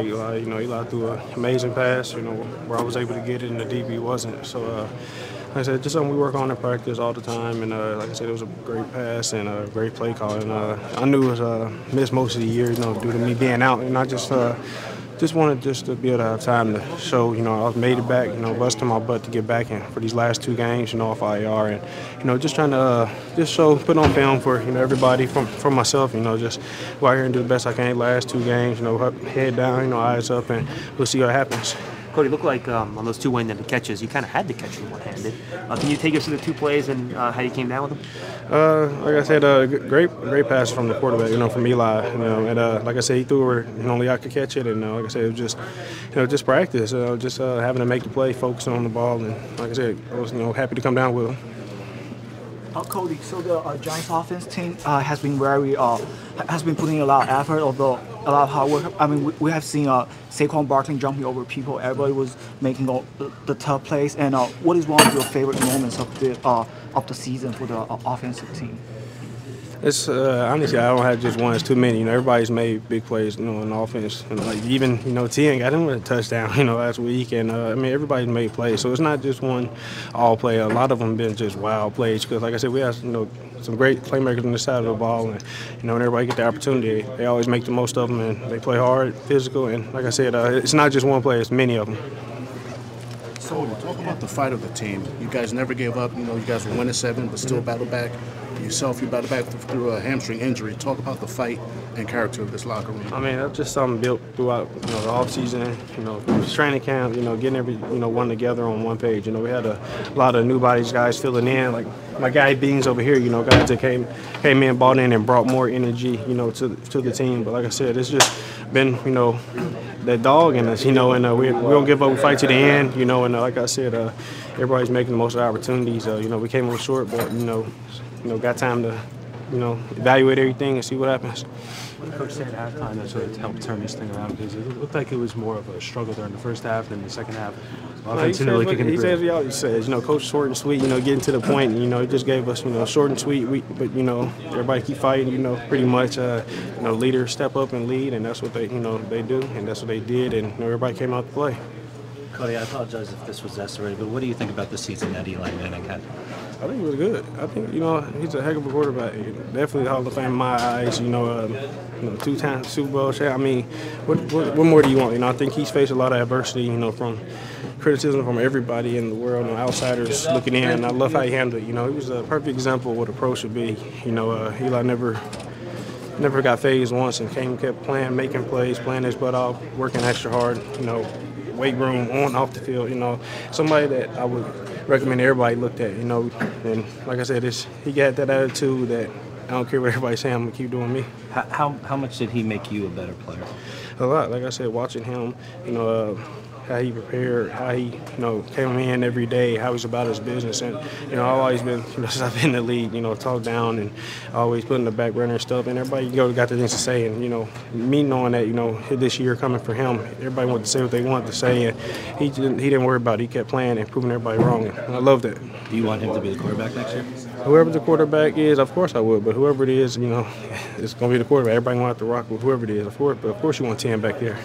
Eli, you know, Eli threw an amazing pass, you know, where I was able to get it and the DB wasn't. So, uh, like I said, just something we work on in practice all the time. And uh, like I said, it was a great pass and a great play call. And uh, I knew it was uh, missed most of the year, you know, due to me being out. And I just uh, just wanted just to be able to have time to show, you know, I was made it back, you know, busting my butt to get back in for these last two games, you know, off IR. And, you know, just trying to uh, just show, put on film for, you know, everybody, from, for myself, you know, just go out here and do the best I can last two games, you know, head down, you know, eyes up, and we'll see what happens. Cody, looked like um, on those two one-handed catches, you kind of had to catch them one-handed. Uh, can you take us through the two plays and uh, how you came down with them? Uh, like I said, uh, great, great pass from the quarterback. You know, from Eli. You know, and uh, like I said, he threw where you know, only I could catch it. And uh, like I said, it was just, you know, just practice. just having to make the play, focusing on the ball, and like I said, I was you know happy to come down with him. Uh, Cody, so the uh, Giants offense team uh, has been very uh, has been putting a lot of effort, although a lot of hard work. I mean, we, we have seen uh, Saquon Barkley jumping over people. Everybody was making all the, the tough plays. And uh, what is one of your favorite moments of the uh, of the season for the uh, offensive team? It's uh, honestly, I don't have just one. It's too many. You know, everybody's made big plays. You know, in offense, and like even you know, Tien got him with a touchdown. You know, last week, and uh, I mean, everybody's made plays. So it's not just one all play. A lot of them been just wild plays. Because like I said, we have you know some great playmakers on the side of the ball, and you know, when everybody get the opportunity, they always make the most of them, and they play hard, physical, and like I said, uh, it's not just one play. It's many of them. So talk about the fight of the team. You guys never gave up. You know, you guys were winning seven, but still battled back yourself, you battled back through a hamstring injury. Talk about the fight and character of this locker room. I mean, that's just something built throughout you know the off season, you know, training camp, you know, getting every you know one together on one page. You know, we had a lot of new bodies, guys filling in. Like my guy Beans over here, you know, guys that came came in, bought in, and brought more energy, you know, to to the team. But like I said, it's just been you know that dog in us, you know, and uh, we, we don't give up. We fight to the end, you know, and uh, like I said, uh, everybody's making the most of the opportunities. Uh, you know, we came a short, but you know, you know, got time to, you know, evaluate everything and see what happens. What did Coach say at halftime that sort of helped turn this thing around? Because it looked like it was more of a struggle during the first half than the second half. No, he, says what, he says he always says, you know, coach short and sweet, you know, getting to the point, you know, he just gave us, you know, short and sweet, we, but, you know, everybody keep fighting, you know, pretty much, uh, you know, leaders step up and lead, and that's what they, you know, they do, and that's what they did, and you know, everybody came out to play. Cody, I apologize if this was necessary, but what do you think about the season that Eli Manning had? I think he was good. I think you know he's a heck of a quarterback. Definitely Hall of Fame in my eyes. You know, um, you know, two-time Super Bowl champ. I mean, what, what, what more do you want? You know, I think he's faced a lot of adversity. You know, from criticism from everybody in the world, you know, outsiders looking in. And I love how he handled it. You know, he was a perfect example of what a pro should be. You know, uh, Eli never never got phased once and came kept playing, making plays, playing his butt off, working extra hard. You know, weight room, on off the field. You know, somebody that I would recommend everybody looked at. You know, and like I said, it's, he got that attitude that I don't care what everybody's saying. I'm gonna keep doing me. How how much did he make you a better player? A lot. Like I said, watching him, you know. Uh, how he prepared, how he, you know, came in every day, how he's about his business. And, you know, I've always been, you know, since I've been in the league, you know, talked down and always put in the back burner and stuff. And everybody, you know, got the things to say. And, you know, me knowing that, you know, this year coming for him, everybody wanted to say what they wanted to say. And he didn't, he didn't worry about it. He kept playing and proving everybody wrong. And I love that. Do you want him to be the quarterback next year? Whoever the quarterback is, of course I would. But whoever it is, you know, it's going to be the quarterback. Everybody going to have to rock with whoever it is. Of course, but of course you want Tien back there.